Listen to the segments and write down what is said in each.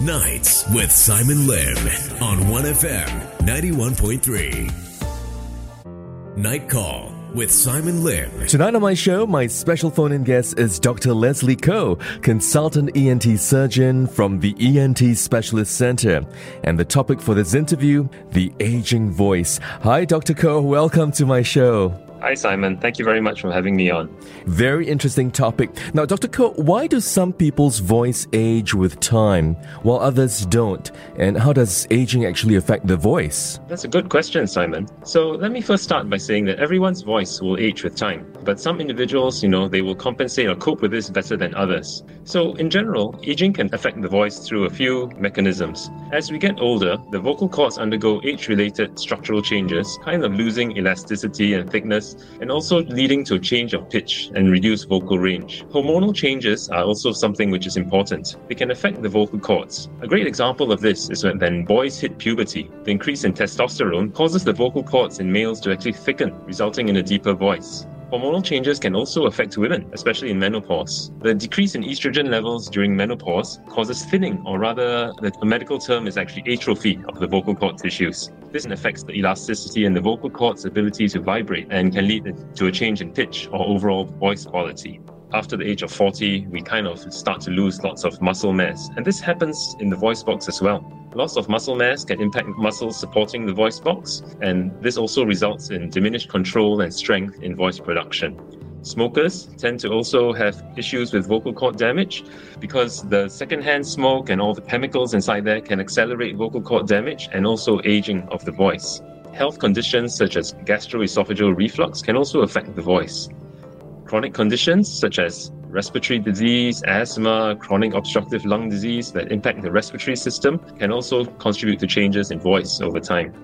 Nights with Simon Lim on 1FM 91.3. Night Call with Simon Lim. Tonight on my show, my special phone in guest is Dr. Leslie Koh, consultant ENT surgeon from the ENT Specialist Center. And the topic for this interview, the aging voice. Hi, Dr. Koh. Welcome to my show. Hi, Simon. Thank you very much for having me on. Very interesting topic. Now, Dr. Koh, why do some people's voice age with time while others don't? And how does aging actually affect the voice? That's a good question, Simon. So, let me first start by saying that everyone's voice will age with time, but some individuals, you know, they will compensate or cope with this better than others. So, in general, aging can affect the voice through a few mechanisms. As we get older, the vocal cords undergo age related structural changes, kind of losing elasticity and thickness and also leading to a change of pitch and reduced vocal range. Hormonal changes are also something which is important. They can affect the vocal cords. A great example of this is when boys hit puberty. The increase in testosterone causes the vocal cords in males to actually thicken, resulting in a deeper voice. Hormonal changes can also affect women, especially in menopause. The decrease in estrogen levels during menopause causes thinning, or rather, the medical term is actually atrophy of the vocal cord tissues. This affects the elasticity and the vocal cord's ability to vibrate and can lead to a change in pitch or overall voice quality after the age of 40, we kind of start to lose lots of muscle mass. And this happens in the voice box as well. Loss of muscle mass can impact muscles supporting the voice box, and this also results in diminished control and strength in voice production. Smokers tend to also have issues with vocal cord damage because the secondhand smoke and all the chemicals inside there can accelerate vocal cord damage and also aging of the voice. Health conditions such as gastroesophageal reflux can also affect the voice. Chronic conditions such as respiratory disease, asthma, chronic obstructive lung disease that impact the respiratory system can also contribute to changes in voice over time.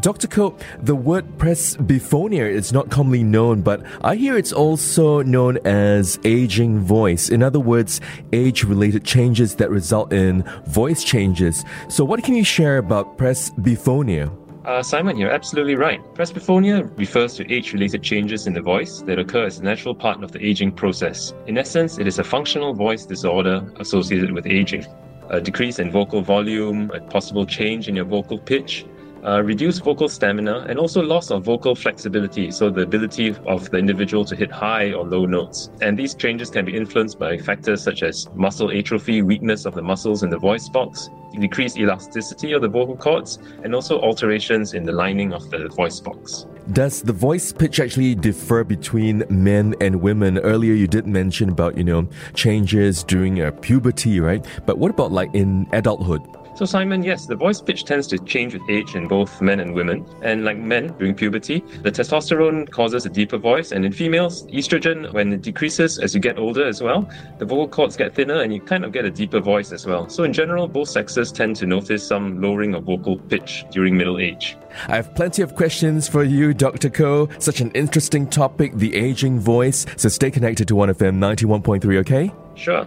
Dr. Koh, the word presbyphonia is not commonly known, but I hear it's also known as aging voice. In other words, age related changes that result in voice changes. So, what can you share about presbyphonia? Uh, Simon, you're absolutely right. Presbyphonia refers to age related changes in the voice that occur as a natural part of the aging process. In essence, it is a functional voice disorder associated with aging. A decrease in vocal volume, a possible change in your vocal pitch, uh, reduced vocal stamina, and also loss of vocal flexibility, so the ability of the individual to hit high or low notes. And these changes can be influenced by factors such as muscle atrophy, weakness of the muscles in the voice box, decreased elasticity of the vocal cords, and also alterations in the lining of the voice box. Does the voice pitch actually differ between men and women? Earlier you did mention about, you know, changes during uh, puberty, right? But what about like in adulthood? So, Simon, yes, the voice pitch tends to change with age in both men and women. And like men during puberty, the testosterone causes a deeper voice. And in females, estrogen, when it decreases as you get older as well, the vocal cords get thinner and you kind of get a deeper voice as well. So, in general, both sexes tend to notice some lowering of vocal pitch during middle age. I have plenty of questions for you, Dr. Koh. Such an interesting topic, the aging voice. So stay connected to 1FM 91.3, okay? Sure.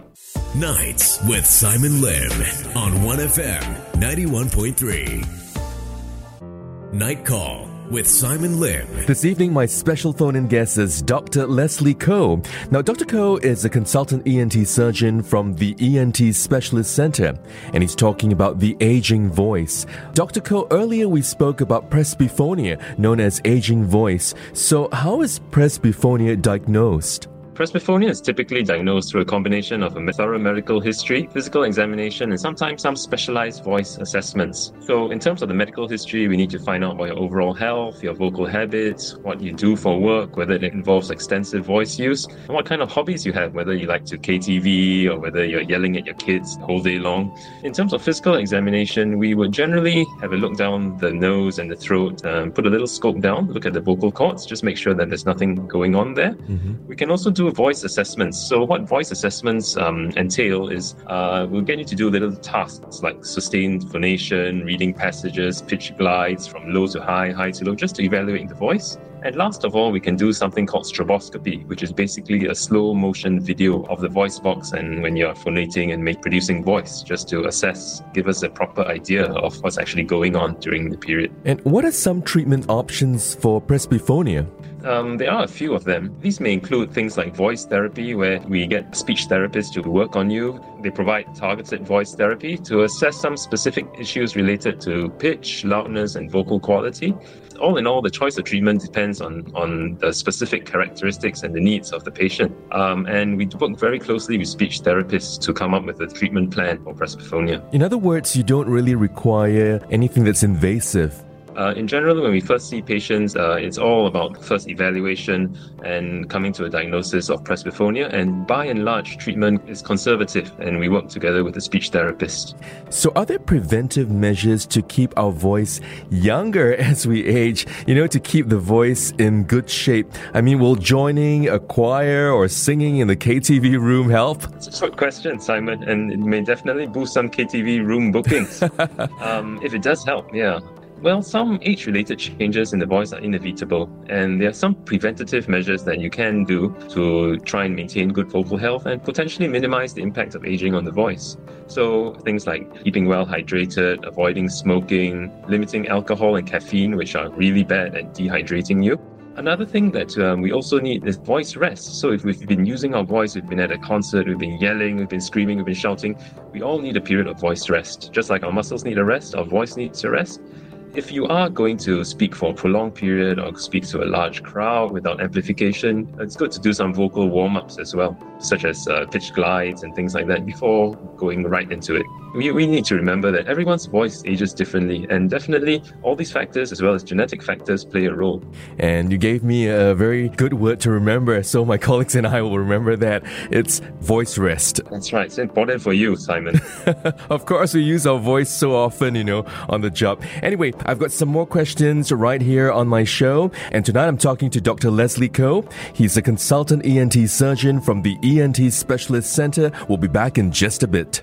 Nights with Simon Lim on 1FM 91.3. Night Call with Simon Lim. This evening, my special phone in guest is Dr. Leslie Koh. Now, Dr. Koh is a consultant ENT surgeon from the ENT Specialist Center, and he's talking about the aging voice. Dr. Koh, earlier we spoke about presbyphonia, known as aging voice. So, how is presbyphonia diagnosed? Presbyphonia is typically diagnosed through a combination of a thorough medical history, physical examination, and sometimes some specialized voice assessments. So, in terms of the medical history, we need to find out about your overall health, your vocal habits, what you do for work, whether it involves extensive voice use, and what kind of hobbies you have, whether you like to KTV or whether you're yelling at your kids all day long. In terms of physical examination, we would generally have a look down the nose and the throat, um, put a little scope down, look at the vocal cords, just make sure that there's nothing going on there. Mm-hmm. We can also do voice assessments. So what voice assessments um, entail is uh, we'll get you to do little tasks like sustained phonation, reading passages, pitch glides from low to high, high to low, just to evaluate the voice. And last of all, we can do something called stroboscopy, which is basically a slow motion video of the voice box and when you're phonating and make, producing voice, just to assess, give us a proper idea of what's actually going on during the period. And what are some treatment options for presbyphonia? Um, there are a few of them. These may include things like voice therapy, where we get speech therapists to work on you. They provide targeted voice therapy to assess some specific issues related to pitch, loudness, and vocal quality. All in all, the choice of treatment depends on, on the specific characteristics and the needs of the patient. Um, and we work very closely with speech therapists to come up with a treatment plan for presbyphonia. In other words, you don't really require anything that's invasive. Uh, in general, when we first see patients, uh, it's all about first evaluation and coming to a diagnosis of presbyphonia. And by and large, treatment is conservative, and we work together with a speech therapist. So, are there preventive measures to keep our voice younger as we age? You know, to keep the voice in good shape? I mean, will joining a choir or singing in the KTV room help? It's a good question, Simon, and it may definitely boost some KTV room bookings. um, if it does help, yeah. Well, some age related changes in the voice are inevitable, and there are some preventative measures that you can do to try and maintain good vocal health and potentially minimize the impact of aging on the voice. So, things like keeping well hydrated, avoiding smoking, limiting alcohol and caffeine, which are really bad at dehydrating you. Another thing that um, we also need is voice rest. So if we've been using our voice, we've been at a concert, we've been yelling, we've been screaming, we've been shouting, we all need a period of voice rest. Just like our muscles need a rest, our voice needs a rest if you are going to speak for a prolonged period or speak to a large crowd without amplification, it's good to do some vocal warm ups as well, such as uh, pitch glides and things like that before going right into it. We, we need to remember that everyone's voice ages differently, and definitely all these factors, as well as genetic factors, play a role. And you gave me a very good word to remember, so my colleagues and I will remember that. It's voice rest. That's right. It's important for you, Simon. of course, we use our voice so often, you know, on the job. Anyway, I've got some more questions right here on my show. And tonight I'm talking to Dr. Leslie Koh. He's a consultant ENT surgeon from the ENT Specialist Center. We'll be back in just a bit.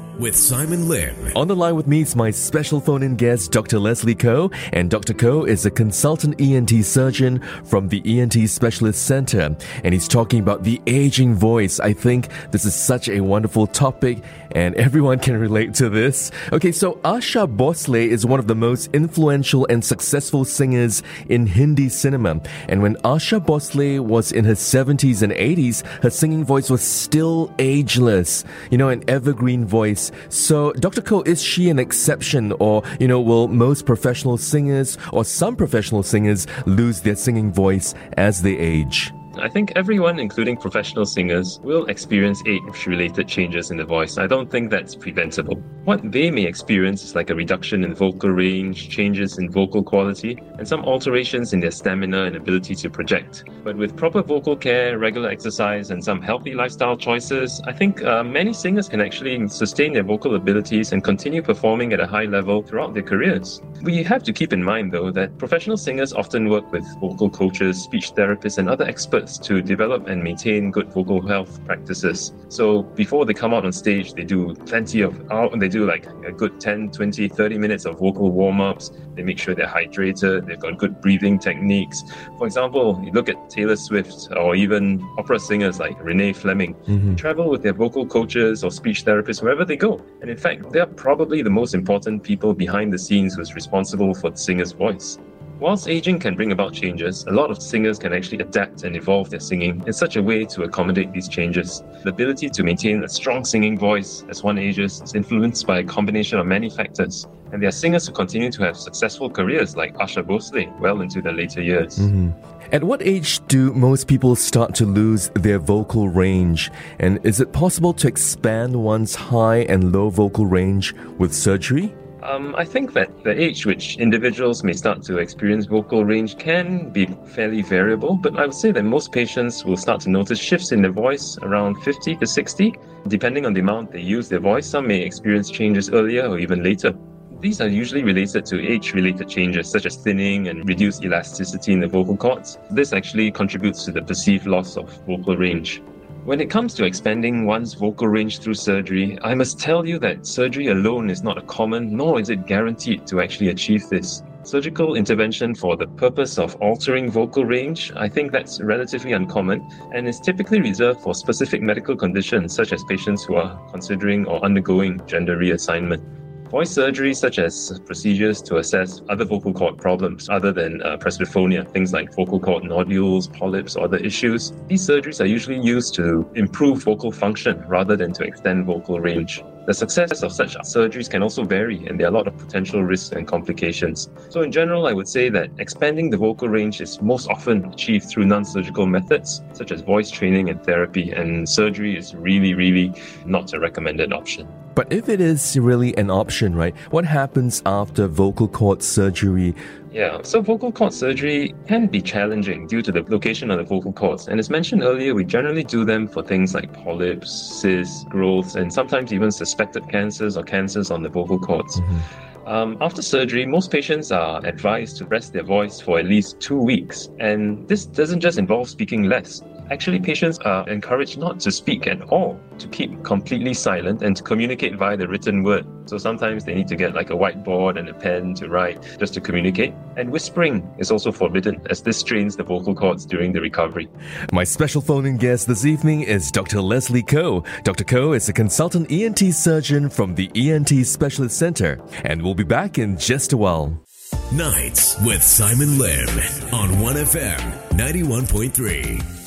with Simon Lim. On the line with me is my special phone in guest, Dr. Leslie Koh. And Dr. Koh is a consultant ENT surgeon from the ENT Specialist Center. And he's talking about the aging voice. I think this is such a wonderful topic and everyone can relate to this. Okay, so Asha Bhosle is one of the most influential and successful singers in Hindi cinema. And when Asha Bhosle was in her 70s and 80s, her singing voice was still ageless. You know, an evergreen voice. So, Dr. Koh, is she an exception or, you know, will most professional singers or some professional singers lose their singing voice as they age? I think everyone, including professional singers, will experience age related changes in the voice. I don't think that's preventable. What they may experience is like a reduction in vocal range, changes in vocal quality, and some alterations in their stamina and ability to project. But with proper vocal care, regular exercise, and some healthy lifestyle choices, I think uh, many singers can actually sustain their vocal abilities and continue performing at a high level throughout their careers. We have to keep in mind, though, that professional singers often work with vocal coaches, speech therapists, and other experts to develop and maintain good vocal health practices. So before they come out on stage, they do plenty of out they do like a good 10, 20, 30 minutes of vocal warm-ups. They make sure they're hydrated, they've got good breathing techniques. For example, you look at Taylor Swift or even opera singers like Renee Fleming, mm-hmm. travel with their vocal coaches or speech therapists wherever they go. And in fact, they're probably the most important people behind the scenes who's responsible for the singer's voice. Whilst aging can bring about changes, a lot of singers can actually adapt and evolve their singing in such a way to accommodate these changes. The ability to maintain a strong singing voice as one ages is influenced by a combination of many factors. And there are singers who continue to have successful careers like Asha Bhosle well into their later years. Mm-hmm. At what age do most people start to lose their vocal range? And is it possible to expand one's high and low vocal range with surgery? Um, I think that the age which individuals may start to experience vocal range can be fairly variable, but I would say that most patients will start to notice shifts in their voice around 50 to 60. Depending on the amount they use their voice, some may experience changes earlier or even later. These are usually related to age related changes such as thinning and reduced elasticity in the vocal cords. This actually contributes to the perceived loss of vocal range. When it comes to expanding one's vocal range through surgery, I must tell you that surgery alone is not a common, nor is it guaranteed to actually achieve this. Surgical intervention for the purpose of altering vocal range, I think that's relatively uncommon and is typically reserved for specific medical conditions such as patients who are considering or undergoing gender reassignment. Voice surgery, such as procedures to assess other vocal cord problems other than uh, things like vocal cord nodules, polyps, or other issues, these surgeries are usually used to improve vocal function rather than to extend vocal range. The success of such surgeries can also vary, and there are a lot of potential risks and complications. So, in general, I would say that expanding the vocal range is most often achieved through non surgical methods, such as voice training and therapy, and surgery is really, really not a recommended option. But if it is really an option, right, what happens after vocal cord surgery? Yeah, so vocal cord surgery can be challenging due to the location of the vocal cords. And as mentioned earlier, we generally do them for things like polyps, cysts, growths, and sometimes even suspected cancers or cancers on the vocal cords. Mm-hmm. Um, after surgery, most patients are advised to rest their voice for at least two weeks. And this doesn't just involve speaking less. Actually, patients are encouraged not to speak at all, to keep completely silent and to communicate via the written word. So sometimes they need to get like a whiteboard and a pen to write just to communicate. And whispering is also forbidden as this strains the vocal cords during the recovery. My special phone in guest this evening is Dr. Leslie Koh. Dr. Koh is a consultant ENT surgeon from the ENT Specialist Center and we'll be back in just a while. Nights with Simon Lim on 1FM 91.3.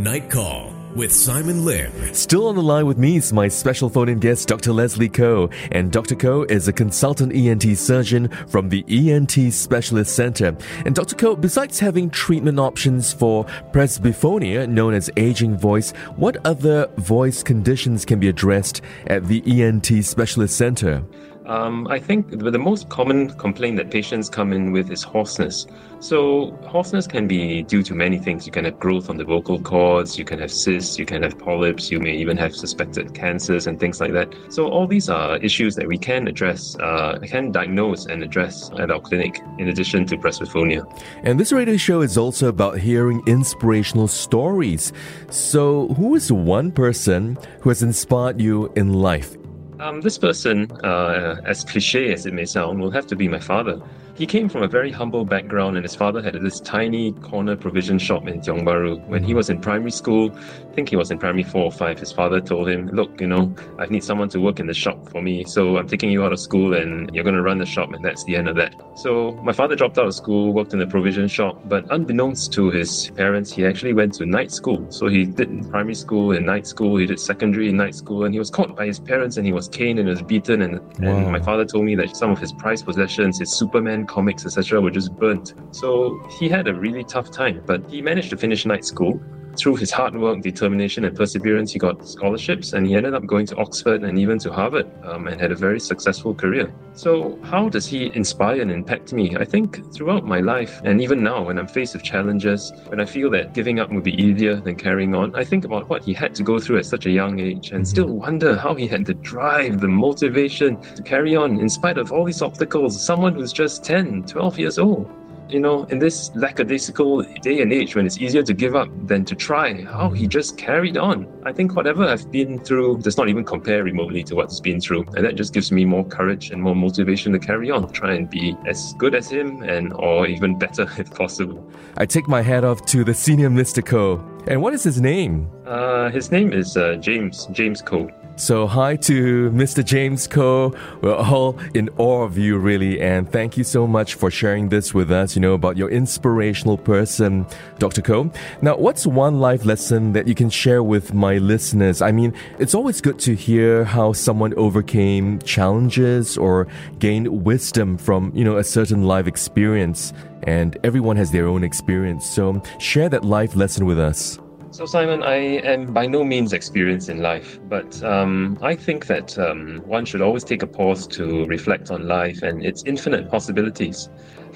Night Call with Simon Lim. Still on the line with me is my special phone in guest, Dr. Leslie Koh. And Dr. Koh is a consultant ENT surgeon from the ENT Specialist Center. And Dr. Koh, besides having treatment options for presbyphonia, known as aging voice, what other voice conditions can be addressed at the ENT Specialist Center? Um, I think the most common complaint that patients come in with is hoarseness. So, hoarseness can be due to many things. You can have growth on the vocal cords, you can have cysts, you can have polyps, you may even have suspected cancers and things like that. So, all these are issues that we can address, uh, can diagnose and address at our clinic, in addition to presbyphonia. And this radio show is also about hearing inspirational stories. So, who is one person who has inspired you in life? Um, this person, uh, as cliche as it may sound, will have to be my father. He came from a very humble background, and his father had this tiny corner provision shop in Tiong Bahru. When he mm-hmm. was in primary school, I think he was in primary four or five, his father told him, Look, you know, I need someone to work in the shop for me, so I'm taking you out of school and you're going to run the shop, and that's the end of that. So my father dropped out of school, worked in the provision shop, but unbeknownst to his parents, he actually went to night school. So he did primary school and night school, he did secondary in night school, and he was caught by his parents and he was caned and was beaten. And, wow. and my father told me that some of his prized possessions, his Superman comics, etc., were just burnt. So he had a really tough time, but he managed to finish night school. Through his hard work, determination, and perseverance, he got scholarships and he ended up going to Oxford and even to Harvard um, and had a very successful career. So, how does he inspire and impact me? I think throughout my life, and even now when I'm faced with challenges, when I feel that giving up would be easier than carrying on, I think about what he had to go through at such a young age and still wonder how he had the drive, the motivation to carry on in spite of all these obstacles. Someone who's just 10, 12 years old you know, in this lackadaisical day and age when it's easier to give up than to try, how he just carried on. I think whatever I've been through does not even compare remotely to what he's been through. And that just gives me more courage and more motivation to carry on, try and be as good as him and or even better if possible. I take my hat off to the senior. Koh. And what is his name? Uh, his name is uh, James, James Koh. So, hi to Mr. James Koh. We're all in awe of you, really, and thank you so much for sharing this with us, you know, about your inspirational person, Dr. Koh. Now, what's one life lesson that you can share with my listeners? I mean, it's always good to hear how someone overcame challenges or gained wisdom from, you know, a certain life experience, and everyone has their own experience. So, share that life lesson with us. So, Simon, I am by no means experienced in life, but um, I think that um, one should always take a pause to reflect on life and its infinite possibilities.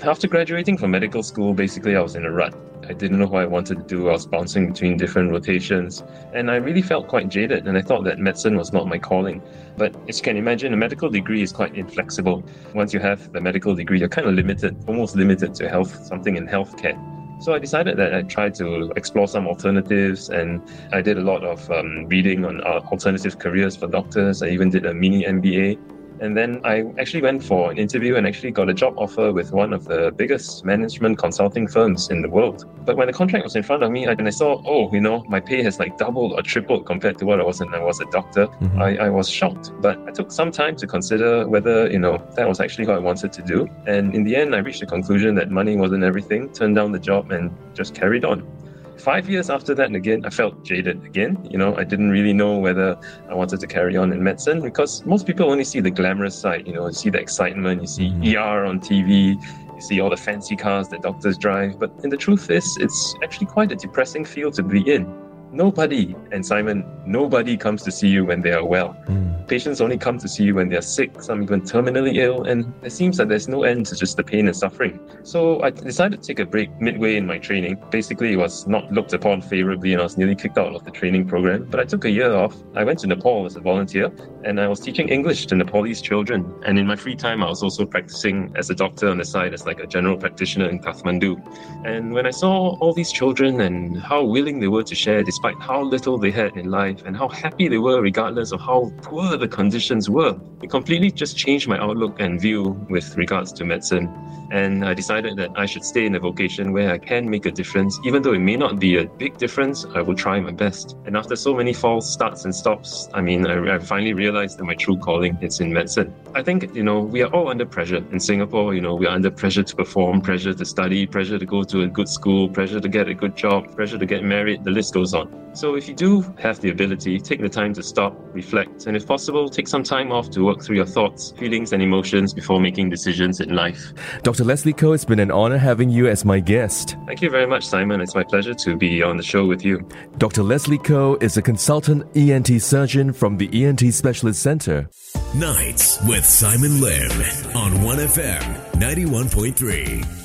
After graduating from medical school, basically, I was in a rut. I didn't know what I wanted to do. I was bouncing between different rotations, and I really felt quite jaded. And I thought that medicine was not my calling. But as you can imagine, a medical degree is quite inflexible. Once you have the medical degree, you're kind of limited, almost limited to health, something in healthcare. So I decided that I'd try to explore some alternatives, and I did a lot of um, reading on uh, alternative careers for doctors. I even did a mini MBA. And then I actually went for an interview and actually got a job offer with one of the biggest management consulting firms in the world. But when the contract was in front of me and I saw, oh, you know, my pay has like doubled or tripled compared to what I was when I was a doctor, mm-hmm. I, I was shocked. But I took some time to consider whether, you know, that was actually what I wanted to do. And in the end, I reached the conclusion that money wasn't everything, turned down the job and just carried on five years after that, and again, I felt jaded again. You know, I didn't really know whether I wanted to carry on in medicine because most people only see the glamorous side. You know, you see the excitement, you see mm-hmm. ER on TV, you see all the fancy cars that doctors drive. But and the truth is, it's actually quite a depressing field to be in. Nobody, and Simon, nobody comes to see you when they are well. Mm. Patients only come to see you when they are sick, some even terminally ill, and it seems that there's no end to just the pain and suffering. So I decided to take a break midway in my training. Basically, it was not looked upon favorably, and I was nearly kicked out of the training program. But I took a year off. I went to Nepal as a volunteer, and I was teaching English to Nepalese children. And in my free time, I was also practicing as a doctor on the side, as like a general practitioner in Kathmandu. And when I saw all these children and how willing they were to share, despite despite how little they had in life and how happy they were, regardless of how poor the conditions were. It completely just changed my outlook and view with regards to medicine. And I decided that I should stay in a vocation where I can make a difference. Even though it may not be a big difference, I will try my best. And after so many false starts and stops, I mean, I, I finally realized that my true calling is in medicine. I think, you know, we are all under pressure in Singapore. You know, we are under pressure to perform, pressure to study, pressure to go to a good school, pressure to get a good job, pressure to get married. The list goes on. So if you do have the ability, take the time to stop, reflect, and if possible, take some time off to work through your thoughts, feelings, and emotions before making decisions in life. Dr. Leslie Koh, it's been an honor having you as my guest. Thank you very much, Simon. It's my pleasure to be on the show with you. Dr. Leslie Koh is a consultant ENT surgeon from the ENT Specialist Center. Nights with Simon Lim on 1FM 91.3.